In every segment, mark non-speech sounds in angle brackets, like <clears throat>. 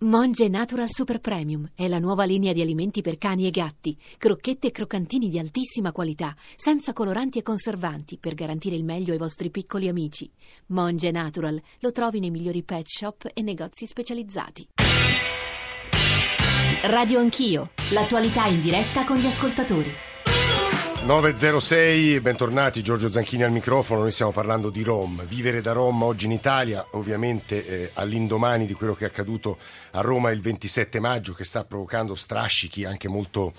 Monge Natural Super Premium è la nuova linea di alimenti per cani e gatti, crocchette e croccantini di altissima qualità, senza coloranti e conservanti, per garantire il meglio ai vostri piccoli amici. Monge Natural lo trovi nei migliori pet shop e negozi specializzati. Radio Anch'io, l'attualità in diretta con gli ascoltatori. 906, bentornati, Giorgio Zanchini al microfono, noi stiamo parlando di Rom, vivere da Rom oggi in Italia, ovviamente eh, all'indomani di quello che è accaduto a Roma il 27 maggio che sta provocando strascichi anche molto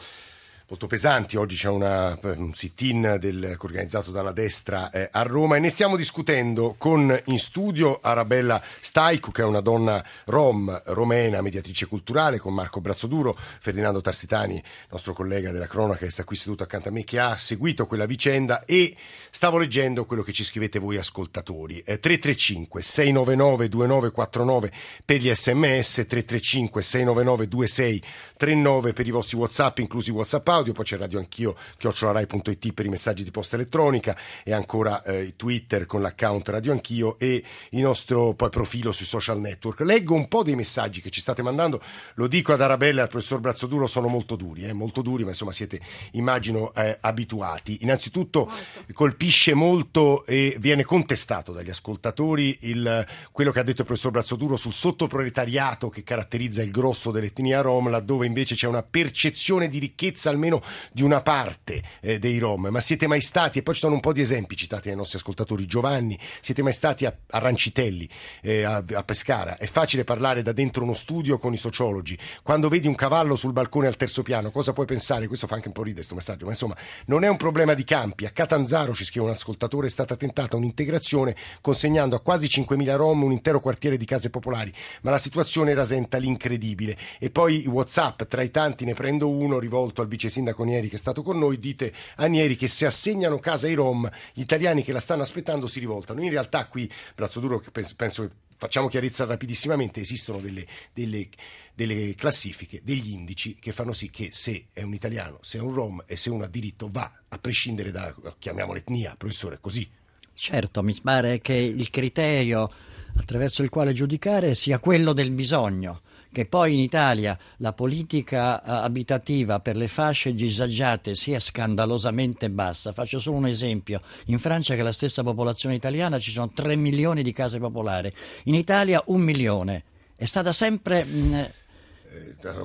molto pesanti. Oggi c'è una, un sit-in del, organizzato dalla destra eh, a Roma e ne stiamo discutendo con in studio Arabella Staicu, che è una donna rom, romena, mediatrice culturale, con Marco Brazzoduro, Ferdinando Tarsitani, nostro collega della cronaca che sta qui seduto accanto a me, che ha seguito quella vicenda e stavo leggendo quello che ci scrivete voi ascoltatori. Eh, 335 699 2949 per gli sms, 335 699 2639 per i vostri whatsapp, inclusi whatsapp audio, poi c'è Radio Anch'io, chiocciolarai.it per i messaggi di posta elettronica e ancora eh, Twitter con l'account Radio Anch'io e il nostro poi, profilo sui social network. Leggo un po' dei messaggi che ci state mandando, lo dico ad Arabella e al professor Brazzoduro, sono molto duri, eh, molto duri, ma insomma siete, immagino, eh, abituati. Innanzitutto molto. colpisce molto e viene contestato dagli ascoltatori il, quello che ha detto il professor Brazzoduro sul sottoproletariato che caratterizza il grosso dell'etnia rom, laddove invece c'è una percezione di ricchezza almeno almeno di una parte eh, dei Rom, ma siete mai stati, e poi ci sono un po' di esempi citati dai nostri ascoltatori, Giovanni, siete mai stati a, a Rancitelli, eh, a, a, Pescara, è facile parlare da dentro uno studio con i sociologi, quando vedi un cavallo sul balcone al terzo piano, cosa puoi pensare? Questo fa anche un po' ridere questo messaggio, ma insomma non è un problema di campi, a Catanzaro, ci scrive un ascoltatore, è stata tentata un'integrazione consegnando a quasi 5.000 Rom un intero quartiere di case popolari, ma la situazione rasenta l'incredibile. E poi Whatsapp, tra i tanti ne prendo uno rivolto al vice sindaco Nieri che è stato con noi, dite a Nieri che se assegnano casa ai Rom, gli italiani che la stanno aspettando si rivoltano. In realtà qui, Brazzo Duro, penso, penso che facciamo chiarezza rapidissimamente, esistono delle, delle, delle, classifiche, degli indici che fanno sì che se è un italiano, se è un rom e se uno ha diritto va, a prescindere da, chiamiamola etnia, professore, così. Certo, mi pare che il criterio attraverso il quale giudicare sia quello del bisogno che poi in Italia la politica eh, abitativa per le fasce disagiate sia scandalosamente bassa. Faccio solo un esempio. In Francia, che è la stessa popolazione italiana, ci sono 3 milioni di case popolari. In Italia un milione. È stata sempre... Mh,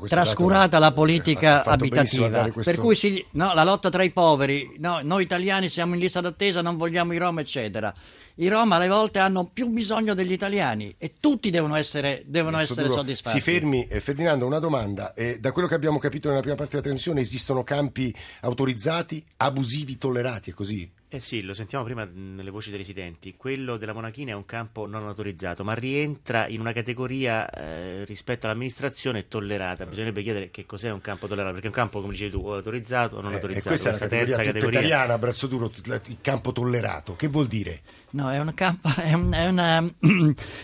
trascurata la politica abitativa per cui si, no, la lotta tra i poveri no, noi italiani siamo in lista d'attesa non vogliamo i rom eccetera i Roma alle volte hanno più bisogno degli italiani e tutti devono essere, devono essere soddisfatti. Si fermi, eh, Ferdinando, una domanda. Eh, da quello che abbiamo capito nella prima parte della trasmissione esistono campi autorizzati, abusivi, tollerati, è così? Eh sì, lo sentiamo prima nelle voci dei residenti. Quello della Monachina è un campo non autorizzato, ma rientra in una categoria eh, rispetto all'amministrazione tollerata. Bisognerebbe chiedere che cos'è un campo tollerato, perché è un campo, come dicevi tu, o autorizzato o non eh, autorizzato. questa, questa è la terza categoria italiana, braccio duro, il campo tollerato. Che vuol dire? No, è una, campa, è, un, è una, <clears throat>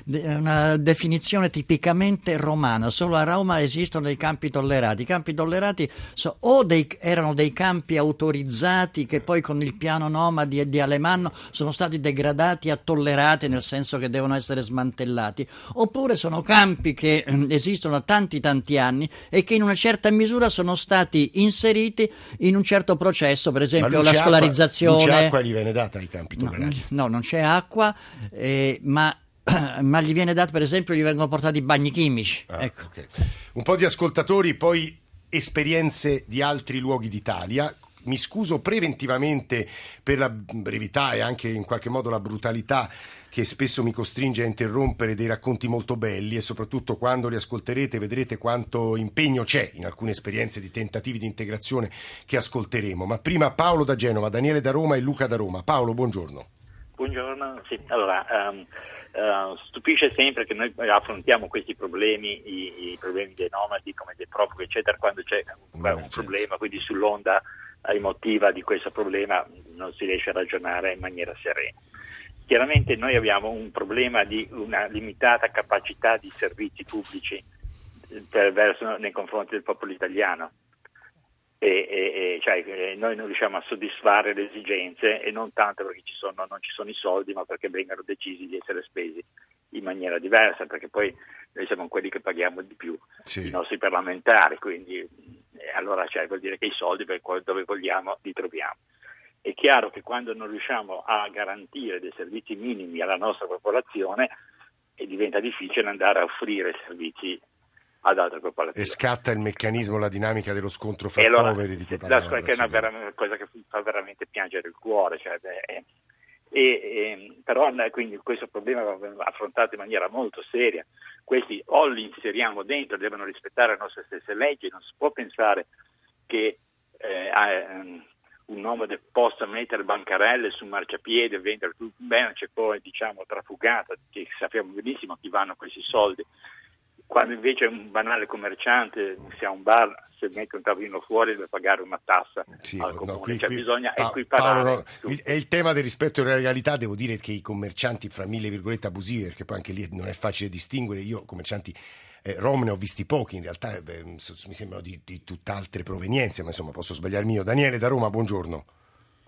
una, definizione tipicamente romana. Solo a Roma esistono dei campi tollerati. I campi tollerati so, o dei, erano dei campi autorizzati che poi con il piano Noma di, di Alemanno sono stati degradati a tollerati, nel senso che devono essere smantellati, oppure sono campi che eh, esistono da tanti tanti anni e che in una certa misura sono stati inseriti in un certo processo, per esempio la scolarizzazione. Acqua, acqua gli viene data ai campi tollerati? No, no non c'è c'è acqua, eh, ma <clears throat> ma gli viene dato per esempio gli vengono portati bagni chimici ah, ecco. okay. un po' di ascoltatori poi esperienze di altri luoghi d'Italia mi scuso preventivamente per la brevità e anche in qualche modo la brutalità che spesso mi costringe a interrompere dei racconti molto belli e soprattutto quando li ascolterete vedrete quanto impegno c'è in alcune esperienze di tentativi di integrazione che ascolteremo. Ma prima Paolo da Genova, Daniele da Roma e Luca da Roma. Paolo, buongiorno. Buongiorno, sì, allora um, uh, stupisce sempre che noi affrontiamo questi problemi, i, i problemi dei nomadi come dei profughi eccetera, quando c'è un, un problema, quindi sull'onda emotiva di questo problema non si riesce a ragionare in maniera serena. Chiaramente noi abbiamo un problema di una limitata capacità di servizi pubblici per, verso, nei confronti del popolo italiano e, e, cioè, eh, noi non riusciamo a soddisfare le esigenze e non tanto perché ci sono, non ci sono i soldi, ma perché vengano decisi di essere spesi in maniera diversa, perché poi noi siamo quelli che paghiamo di più, sì. i nostri parlamentari, quindi eh, allora cioè, vuol dire che i soldi per dove vogliamo li troviamo. È chiaro che quando non riusciamo a garantire dei servizi minimi alla nostra popolazione eh, diventa difficile andare a offrire servizi ad altre popolazioni. E scatta il meccanismo, la dinamica dello scontro fra allora, poveri di cui parlava. Che è una, vera, cosa che fa veramente piangere il cuore. Cioè, beh, e, e, però quindi questo problema va affrontato in maniera molto seria. Questi o li inseriamo dentro, devono rispettare le nostre stesse leggi, non si può pensare che eh, ehm, un nomade possa mettere bancarelle su marciapiede e vendere tutto bene, c'è poi diciamo trafugata, che sappiamo benissimo a chi vanno questi soldi quando invece un banale commerciante, se ha un bar, se mette un tavolino fuori deve pagare una tassa sì, al comune, no, qui, cioè qui, bisogna pa- equiparare. Paolo, no, è il tema del rispetto della legalità, devo dire che i commercianti fra mille virgolette abusivi, perché poi anche lì non è facile distinguere, io commercianti eh, rom ne ho visti pochi, in realtà beh, mi sembrano di, di tutt'altre provenienze, ma insomma posso sbagliarmi io. Daniele da Roma, buongiorno.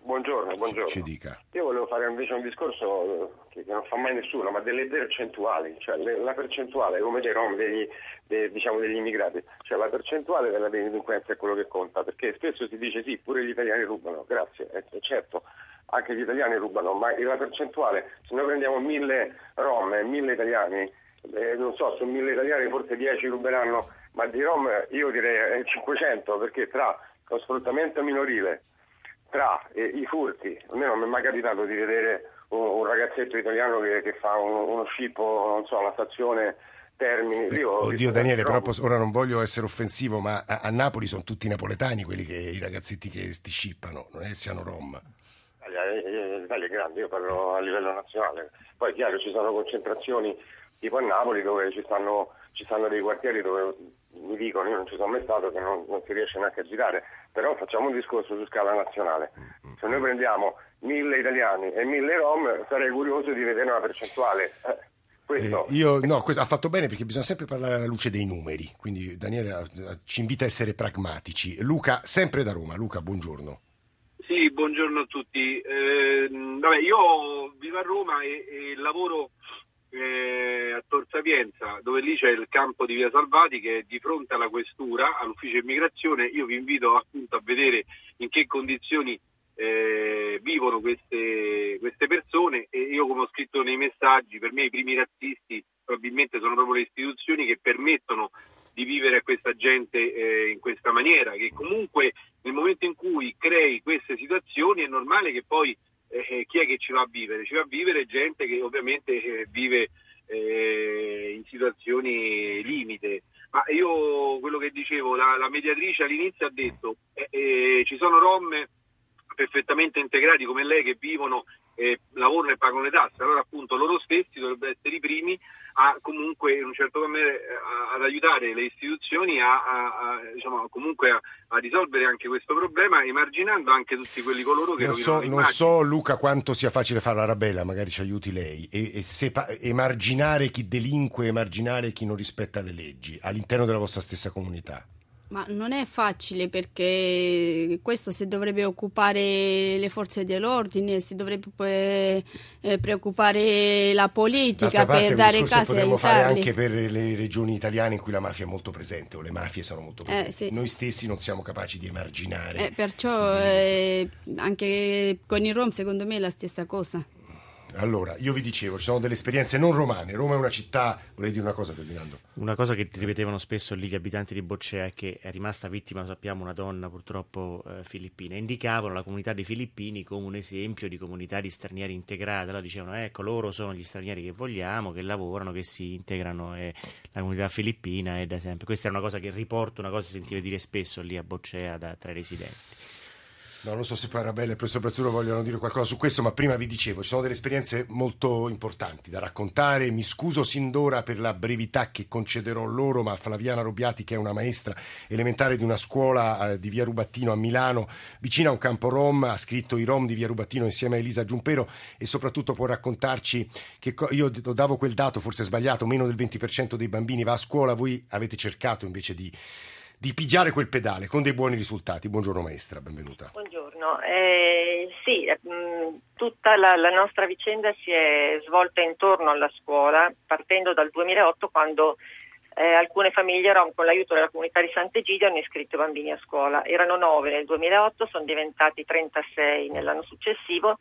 Buongiorno, buongiorno. Ci, ci dica. Io volevo fare invece un discorso che, che non fa mai nessuno, ma delle percentuali, cioè le, la percentuale come dei rom, degli, de, diciamo degli immigrati, cioè la percentuale della delinquenza è quello che conta, perché spesso si dice sì, pure gli italiani rubano, grazie, eh, certo, anche gli italiani rubano, ma la percentuale, se noi prendiamo mille rom e mille italiani, eh, non so, su mille italiani forse 10 ruberanno, ma di rom io direi 500, perché tra lo sfruttamento minorile, tra eh, i furti, a me non mi è mai capitato di vedere un, un ragazzetto italiano che, che fa un, uno scippo, non so, alla stazione Termini. Beh, oddio Daniele, però posso, ora non voglio essere offensivo, ma a, a, Napoli sono tutti napoletani quelli che i ragazzetti che ti scippano, non è che siano rom. L'Italia è grande, io parlo a livello nazionale. Poi è chiaro ci sono concentrazioni tipo a Napoli dove ci stanno, ci stanno dei quartieri dove mi dicono, io non ci sono mai stato, che non, non si riesce neanche a girare, però facciamo un discorso su scala nazionale. Se noi prendiamo mille italiani e mille rom, sarei curioso di vedere una percentuale. Eh, eh, io, no, questo, ha fatto bene perché bisogna sempre parlare alla luce dei numeri, quindi Daniele ci invita a essere pragmatici. Luca, sempre da Roma. Luca, buongiorno. Sì, buongiorno a tutti. Eh, vabbè, io vivo a Roma e, e lavoro eh, a Tor Sapienza, dove lì c'è il campo di Via Salvati che è di fronte alla questura, all'ufficio immigrazione. Io vi invito appunto a vedere in che condizioni eh, vivono queste, queste, persone e io come ho scritto nei messaggi, per me i primi razzisti probabilmente sono proprio le istituzioni che permettono di vivere a questa gente eh, in questa maniera, che comunque nel momento in cui crei queste situazioni è normale che poi eh, chi è che ci va a vivere? Ci va a vivere gente che ovviamente eh, vive eh, in situazioni limite. Ma io quello che dicevo, la, la mediatrice all'inizio ha detto eh, eh, ci sono rom perfettamente integrati come lei che vivono, eh, lavorano e pagano le tasse, allora appunto loro stessi dovrebbero essere i primi a comunque in un certo modo ad aiutare le istituzioni a, a, a diciamo, comunque a, a, risolvere anche questo problema emarginando anche tutti quelli coloro che non so, non so Luca quanto sia facile fare la rabella magari ci aiuti lei. E, e sepa, emarginare chi delinque emarginare chi non rispetta le leggi all'interno della vostra stessa comunità ma non è facile perché questo si dovrebbe occupare le forze dell'ordine, si dovrebbe eh, preoccupare la politica per dare case potremmo fare anche per le regioni italiane in cui la mafia è molto presente o le mafie sono molto presenti. Eh, sì. Noi stessi non siamo capaci di emarginare. Eh, perciò eh, anche con i Rom secondo me è la stessa cosa. Allora, io vi dicevo, ci sono delle esperienze non romane. Roma è una città. Volevi dire una cosa, Ferdinando? Una cosa che ripetevano spesso lì gli abitanti di Boccea è che è rimasta vittima, lo sappiamo, una donna purtroppo eh, filippina. Indicavano la comunità dei filippini come un esempio di comunità di stranieri integrata. Allora dicevano: ecco, loro sono gli stranieri che vogliamo, che lavorano, che si integrano. E la comunità filippina è da sempre. Questa è una cosa che riporto, una cosa che sentivo dire spesso lì a Boccea da, tra i residenti. No, non so se poi Arabella e il professor Brazzuro vogliono dire qualcosa su questo, ma prima vi dicevo, ci sono delle esperienze molto importanti da raccontare. Mi scuso sin d'ora per la brevità che concederò loro, ma Flaviana Robiati, che è una maestra elementare di una scuola eh, di via Rubattino a Milano, vicino a un campo Rom, ha scritto i Rom di via Rubattino insieme a Elisa Giumpero e soprattutto può raccontarci che io davo quel dato, forse sbagliato, meno del 20% dei bambini va a scuola, voi avete cercato invece di di pigiare quel pedale con dei buoni risultati. Buongiorno maestra, benvenuta. Buongiorno, eh, sì, mh, tutta la, la, nostra vicenda si è svolta intorno alla scuola, partendo dal 2008 quando eh, alcune famiglie rom con l'aiuto della comunità di Sant'Egidio hanno iscritto bambini a scuola. Erano 9 nel 2008, sono diventati 36 nell'anno successivo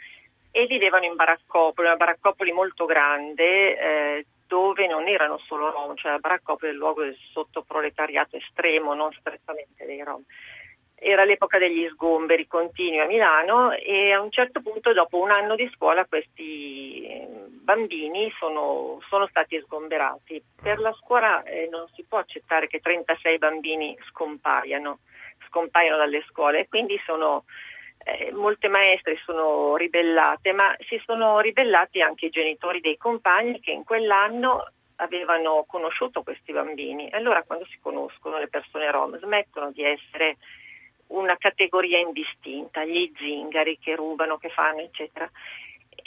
e vivevano in baraccopoli, una baraccopoli molto grande eh, dove non erano solo rom, cioè la baraccopoli è il luogo del sottoproletariato estremo, non strettamente dei rom. Era l'epoca degli sgomberi continui a Milano e a un certo punto, dopo un anno di scuola, questi bambini sono, sono stati sgomberati. Per la scuola eh, non si può accettare che 36 bambini scompaiano, scompaiano dalle scuole e quindi sono eh, molte maestre sono ribellate, ma si sono ribellati anche i genitori dei compagni che in quell'anno avevano conosciuto questi bambini. Allora quando si conoscono le persone rom smettono di essere una categoria indistinta, gli zingari che rubano, che fanno, eccetera.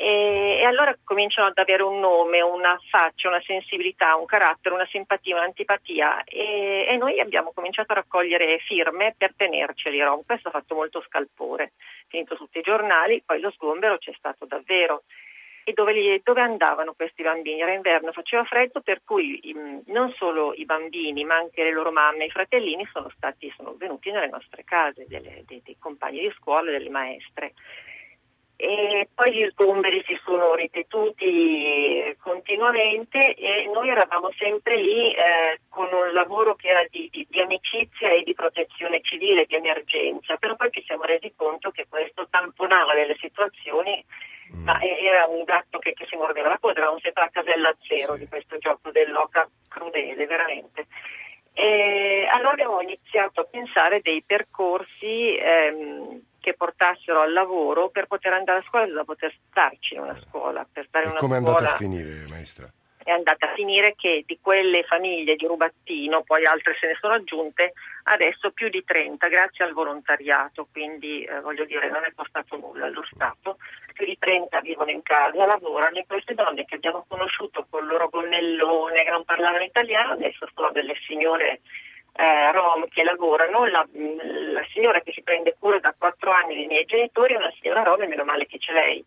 E, e, allora cominciano ad avere un nome, una faccia, una sensibilità, un carattere, una simpatia, un'antipatia e, e noi abbiamo cominciato a raccogliere firme per tenerceli rom. Questo ha fatto molto scalpore, finito tutti i giornali, poi lo sgombero c'è stato davvero. E dove, li, dove andavano questi bambini? Era inverno, faceva freddo, per cui um, non solo i bambini, ma anche le loro mamme e i fratellini sono, stati, sono venuti nelle nostre case, delle, dei, dei compagni di scuola, delle maestre e poi gli sgomberi si sono ripetuti continuamente e noi eravamo sempre lì eh, con un lavoro che era di, di, di, amicizia e di protezione civile, di emergenza, però poi ci siamo resi conto che questo tamponava delle situazioni, mm. ma era un gatto che, che si mordeva la coda, eravamo sempre a casella zero sì. di questo gioco dell'oca crudele, veramente. E allora abbiamo iniziato a pensare dei percorsi ehm, che portassero al lavoro per poter andare a scuola da poter starci in una scuola. Per stare e in una come è andata a finire, maestra? È andata a finire che di quelle famiglie di Rubattino, poi altre se ne sono aggiunte, adesso più di 30 grazie al volontariato, quindi eh, voglio dire non è costato nulla allo Stato, più di 30 vivono in casa, lavorano e queste donne che abbiamo conosciuto con il loro gonnellone che non parlavano italiano, adesso sono delle signore eh, rom che lavorano, la, la, signora che si prende cura da quattro anni dei miei genitori è una signora rom e meno male che c'è lei.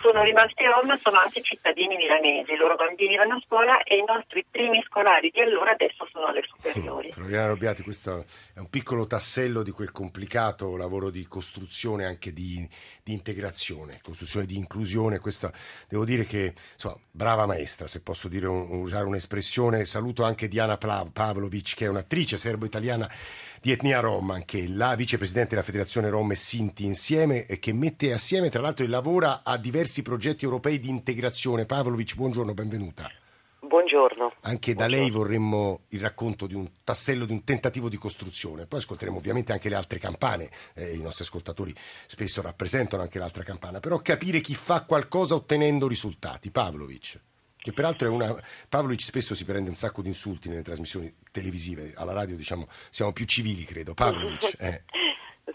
Sono rimasti rom sono anche cittadini milanesi, i loro bambini vanno a scuola e i nostri primi scolari di allora adesso sono alle superiori. Floriana Robbiati, questo è un piccolo tassello di quel complicato lavoro di costruzione anche di, di integrazione, costruzione di inclusione. Questa, devo dire che, insomma, brava maestra, se posso dire, usare un'espressione. Saluto anche Diana Pavlovic che è un'attrice serbo-italiana di etnia rom, anche la vicepresidente della Federazione Rom e Sinti insieme, e che mette assieme tra l'altro e lavora a diversi progetti europei di integrazione. Pavlovic, buongiorno, benvenuta. Buongiorno. Anche da lei vorremmo il racconto di un tassello, di un tentativo di costruzione. Poi ascolteremo ovviamente anche le altre campane. Eh, I nostri ascoltatori spesso rappresentano anche l'altra campana. Però capire chi fa qualcosa ottenendo risultati. Pavlovic che peraltro è una... Pavlovic spesso si prende un sacco di insulti nelle trasmissioni televisive, alla radio diciamo siamo più civili credo. Pavlovic, <laughs> eh.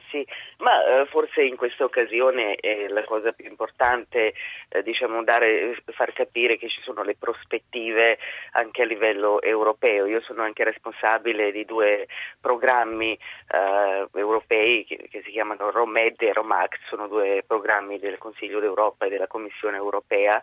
Sì, ma eh, forse in questa occasione è la cosa più importante, eh, diciamo, dare, far capire che ci sono le prospettive anche a livello europeo. Io sono anche responsabile di due programmi eh, europei che, che, si chiamano ROMED e ROMAX, sono due programmi del Consiglio d'Europa e della Commissione europea.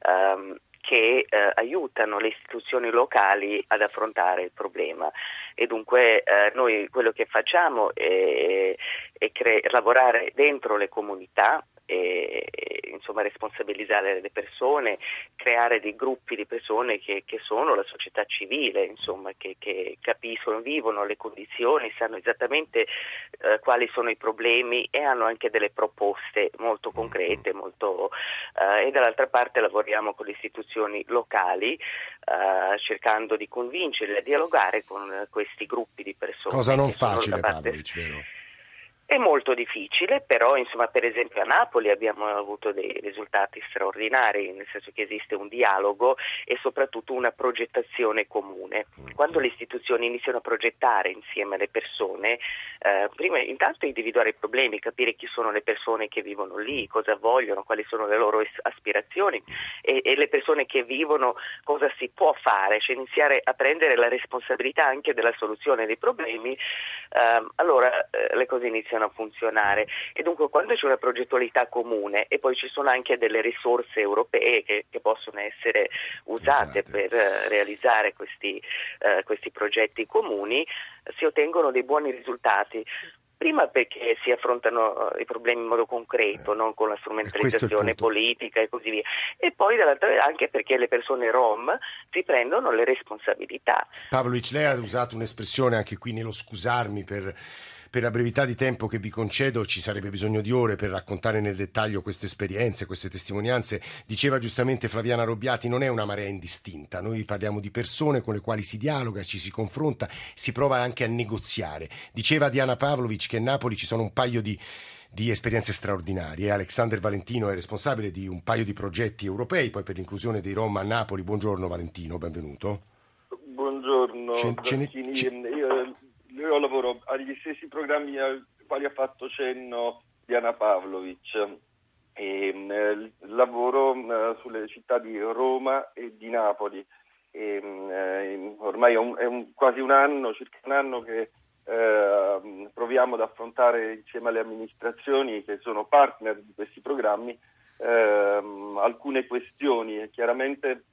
Ehm, che eh, aiutano le istituzioni locali ad affrontare il problema. E dunque eh, noi quello che facciamo è, è cre- lavorare dentro le comunità e, insomma, responsabilizzare le persone, creare dei gruppi di persone che, che sono la società civile, insomma, che, che, capiscono, vivono le condizioni, sanno esattamente eh, quali sono i problemi e hanno anche delle proposte molto concrete molto, eh, e dall'altra parte lavoriamo con le istituzioni locali eh, cercando di convincerle a dialogare con questi gruppi di persone. Cosa non facile, Pavlovic, vero? È molto difficile, però insomma, per esempio a Napoli abbiamo avuto dei risultati straordinari, nel senso che esiste un dialogo e soprattutto una progettazione comune. Quando le istituzioni iniziano a progettare insieme alle persone, eh, prima intanto individuare i problemi, capire chi sono le persone che vivono lì, cosa vogliono, quali sono le loro aspirazioni e, e le persone che vivono cosa si può fare, cioè iniziare a prendere la responsabilità anche della soluzione dei problemi, eh, allora eh, le cose iniziano iniziano a funzionare e dunque quando c'è una progettualità comune e poi ci sono anche delle risorse europee che, che possono essere usate esatto. per uh, realizzare questi, uh, questi progetti comuni, si ottengono dei buoni risultati. Prima perché si affrontano eh, i problemi in modo concreto, eh, non con la strumentalizzazione politica e così via, e poi dall'altra anche perché le persone rom si prendono le responsabilità. Pavlovic, lei ha usato un'espressione anche qui nello scusarmi per per la brevità di tempo che vi concedo ci sarebbe bisogno di ore per raccontare nel dettaglio queste esperienze, queste testimonianze. Diceva giustamente Flaviana Robbiati, non è una marea indistinta, noi parliamo di persone con le quali si dialoga, ci si confronta, si prova anche a negoziare. Diceva Diana Pavlovic che a Napoli ci sono un paio di di esperienze straordinarie. Alexander Valentino è responsabile di un paio di progetti europei, poi per l'inclusione dei Rom a Napoli. Buongiorno Valentino, benvenuto. Buongiorno. Ce, ce ne, ce... Io io lavoro agli stessi programmi ai quali ha fatto cenno Diana Pavlovic. E, eh, lavoro eh, sulle città di Roma e di Napoli. E, eh, ormai è, un, è un, quasi un anno, circa un anno che eh, proviamo ad affrontare insieme alle amministrazioni che sono partner di questi programmi ehm, alcune questioni. Chiaramente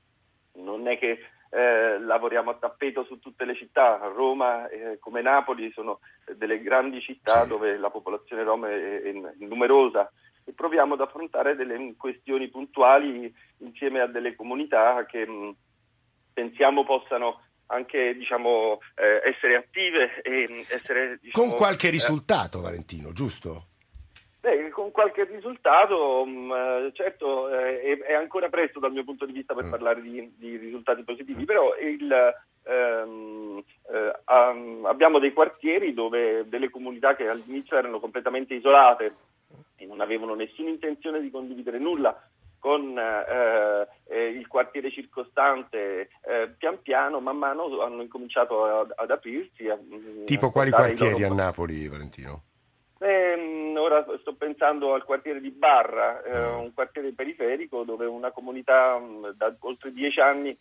non è che eh, lavoriamo a tappeto su tutte le città, Roma eh, come Napoli sono delle grandi città sì. dove la popolazione rom è, è, numerosa e proviamo ad affrontare delle questioni puntuali insieme a delle comunità che mh, mm, pensiamo possano anche diciamo, eh, essere attive e essere diciamo, con qualche eh, risultato Valentino, giusto? Beh, con qualche risultato, mh, mm, certo eh, è, ancora presto dal mio punto di vista per mm. parlare di, di, risultati positivi, però il, ehm, eh, um, abbiamo dei quartieri dove delle comunità che all'inizio erano completamente isolate e non avevano nessuna intenzione di condividere nulla con eh, eh il quartiere circostante, eh, pian piano, man mano hanno incominciato ad, ad aprirsi. A, tipo a quali quartieri a Napoli, Valentino? Eh, ora sto pensando al quartiere di Barra, eh, un quartiere periferico dove una comunità mh, da oltre dieci anni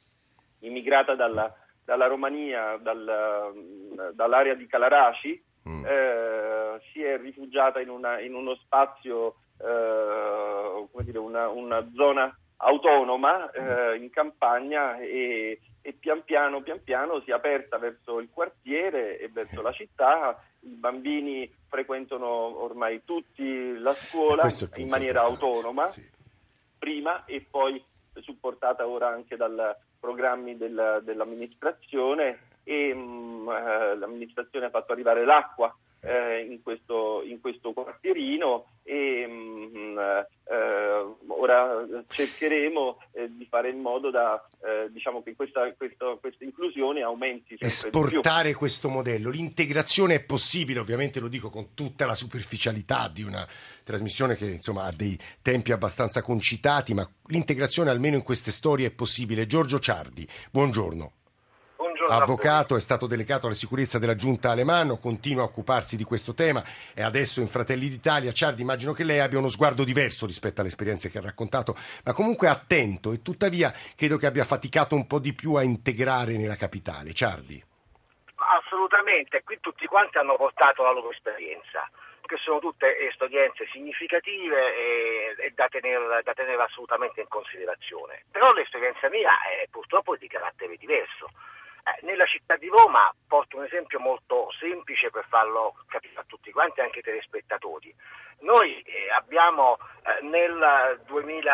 immigrata dalla, dalla Romania, dal, mh, dall'area di Calaraci, mm. eh, si è rifugiata in, una, in uno spazio, eh, come dire, una, una zona autonoma eh, in campagna e, e pian piano, pian piano si è aperta verso il quartiere e verso la città. I bambini frequentano ormai tutti la scuola in maniera autonoma, sì. prima e poi supportata ora anche dai programmi del, dell'amministrazione e mh, mm, eh, l'amministrazione ha fatto arrivare l'acqua eh, in, questo, in, questo, quartierino e mh, mm, eh, ora cercheremo eh, di fare in modo da eh, diciamo che questa, questa, questa, inclusione aumenti esportare questo modello. L'integrazione è possibile ovviamente lo dico con tutta la superficialità di una trasmissione che insomma ha dei tempi abbastanza concitati ma l'integrazione almeno in queste storie è possibile. Giorgio Ciardi buongiorno avvocato, è stato delegato alla sicurezza della giunta Alemanno, continua a occuparsi di questo tema e adesso in Fratelli d'Italia. Ciardi, immagino che lei abbia uno sguardo diverso rispetto alle esperienze che ha raccontato, ma comunque attento e tuttavia credo che abbia faticato un po' di più a integrare nella capitale. Ciardi. Assolutamente, qui tutti quanti hanno portato la loro esperienza che sono tutte esperienze significative e, e da, tenere, da, tenere, assolutamente in considerazione. Però l'esperienza mia è purtroppo di carattere diverso. Eh, nella città di Roma porto un esempio molto semplice per farlo capire a tutti quanti, anche ai telespettatori. Noi eh, abbiamo eh, nel 2000,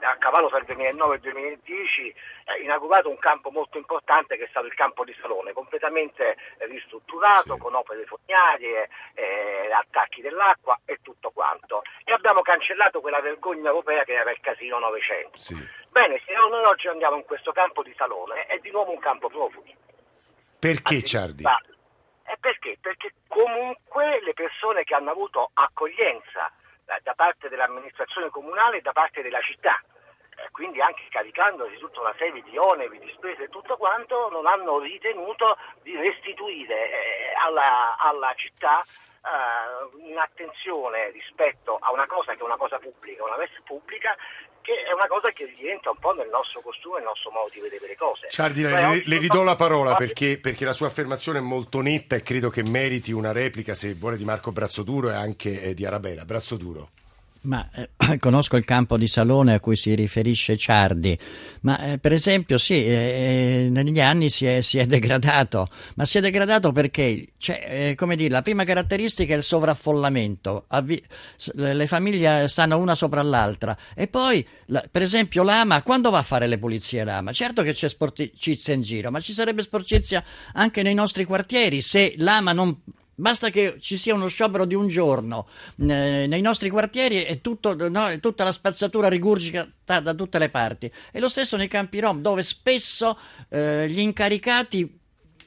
a cavallo tra il 2009 e il 2010 eh, inaugurato un campo molto importante che è stato il campo di Salone, completamente ristrutturato sì. con opere fognarie, eh, attacchi dell'acqua e tutto quanto. E abbiamo cancellato quella vergogna europea che era il Casino 900. Sì. Bene, se noi oggi andiamo in questo campo di Salone è di nuovo un campo profughi. Perché Ciardi? E perché? Perché comunque le persone che hanno avuto accoglienza eh, da parte dell'amministrazione comunale e da parte della città. Eh, quindi anche caricandosi tutta una serie di oneri, di spese e tutto quanto, non hanno ritenuto di restituire eh, alla, alla città un'attenzione rispetto a una cosa che è una cosa pubblica, una res pubblica, che è una cosa che rientra un po' nel nostro costume, nel nostro modo di vedere le cose. Ciardi, le, le, ridò la parola perché, perché, la sua affermazione è molto netta e credo che meriti una replica, se vuole, di Marco Brazzoduro e anche eh, di Arabella. Brazzoduro. Ma eh, <clears throat> conosco il campo di Salone a cui si riferisce Ciardi, ma eh, per esempio sì, eh, eh negli anni si è, si è, degradato, ma si è degradato perché, cioè, eh, dire, la prima caratteristica è il sovraffollamento, Avvi- le famiglie stanno una sopra l'altra e poi, la, per esempio, l'AMA, quando va a fare le pulizie l'AMA? Certo che c'è sporcizia in giro, ma ci sarebbe sporcizia anche nei nostri quartieri se l'AMA non Basta che ci sia uno sciopero di un giorno eh, nei nostri quartieri e tutto, no, tutta la spazzatura rigurgita da tutte le parti. E lo stesso nei campi rom, dove spesso eh, gli incaricati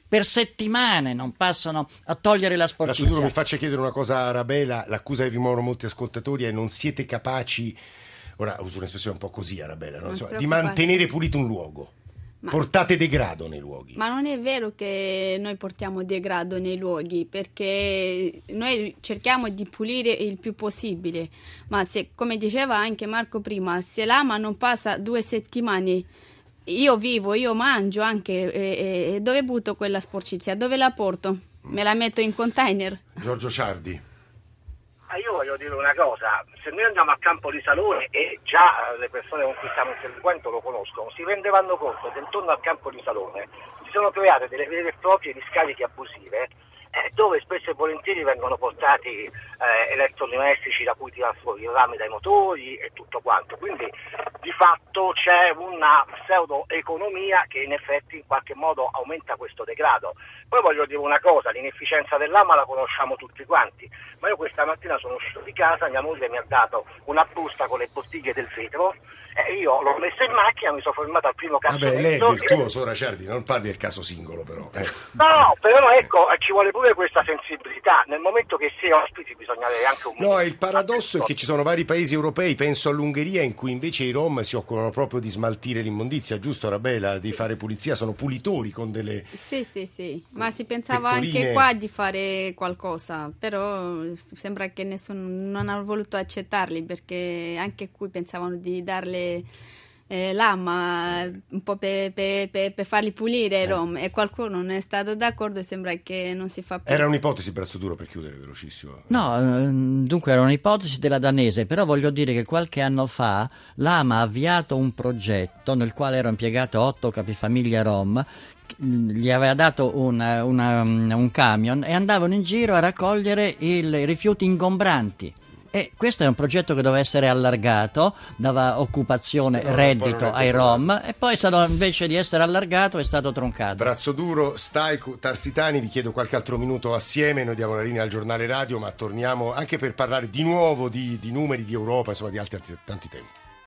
per settimane non passano a togliere la sporcizia. Sicuro mi faccia chiedere una cosa a Arabella, l'accusa che vi muovono molti ascoltatori è non siete capaci, ora uso un'espressione un po' così Arabella, no? Di mantenere pulito un luogo. Ma, Portate degrado nei luoghi. Ma non è vero che noi portiamo degrado nei luoghi, perché noi cerchiamo di pulire il più possibile. Ma se, come diceva anche Marco prima, se l'ama non passa due settimane, io vivo, io mangio anche, e, e, dove butto quella sporcizia? Dove la porto? Me la metto in container? Giorgio Ciardi. Ah, io voglio dire una cosa, se noi andiamo a Campo di Salone e già le persone con cui stiamo interloquendo lo conoscono, si renderanno conto che intorno al Campo di Salone si sono create delle vere e proprie discariche abusive eh, dove spesso e volentieri vengono portati eh, elettrodomestici da cui tirare fuori i rami dai motori e tutto quanto. Quindi di fatto c'è una pseudo-economia che in effetti in qualche modo aumenta questo degrado. Poi voglio dire una cosa, l'inefficienza dell'AMA la conosciamo tutti quanti, ma io questa mattina sono uscito di casa, mia moglie mi ha dato una busta con le bottiglie del vetro eh, io l'ho messa in macchina, mi sono fermato al primo caso. Vabbè, lei è virtuoso. Cerdi, non parli del caso singolo però. Eh. No, però ecco, ci vuole pure questa sensibilità. Nel momento che si è ospiti bisogna avere anche un... No, il paradosso è che ci sono vari paesi europei, penso all'Ungheria, in cui invece i Rom si occupano proprio di smaltire l'immondizia, giusto Rabela? Di sì, fare pulizia, sono pulitori con delle... Sì, sì, sì, ma si pensava pettorine... anche qua di fare qualcosa, però sembra che nessuno non ha voluto accettarli perché anche qui pensavano di darle eh, lama un po' per, per, per, per farli pulire i eh. rom e qualcuno non è stato d'accordo e sembra che non si fa più. Era un'ipotesi braccio duro per chiudere velocissimo. No, ehm, dunque era un'ipotesi della danese, però voglio dire che qualche anno fa l'AMA ha avviato un progetto nel quale erano impiegate otto capifamiglie rom gli aveva dato una, una, un camion e andavano in giro a raccogliere i rifiuti ingombranti. E questo è un progetto che doveva essere allargato, dava occupazione, no, reddito ai Rom e poi stato, invece di essere allargato è stato troncato. Brazzo duro, Staico, Tarsitani, vi chiedo qualche altro minuto assieme, noi diamo la linea al giornale radio, ma torniamo anche per parlare di nuovo di, di numeri, di Europa, insomma di altri tanti temi.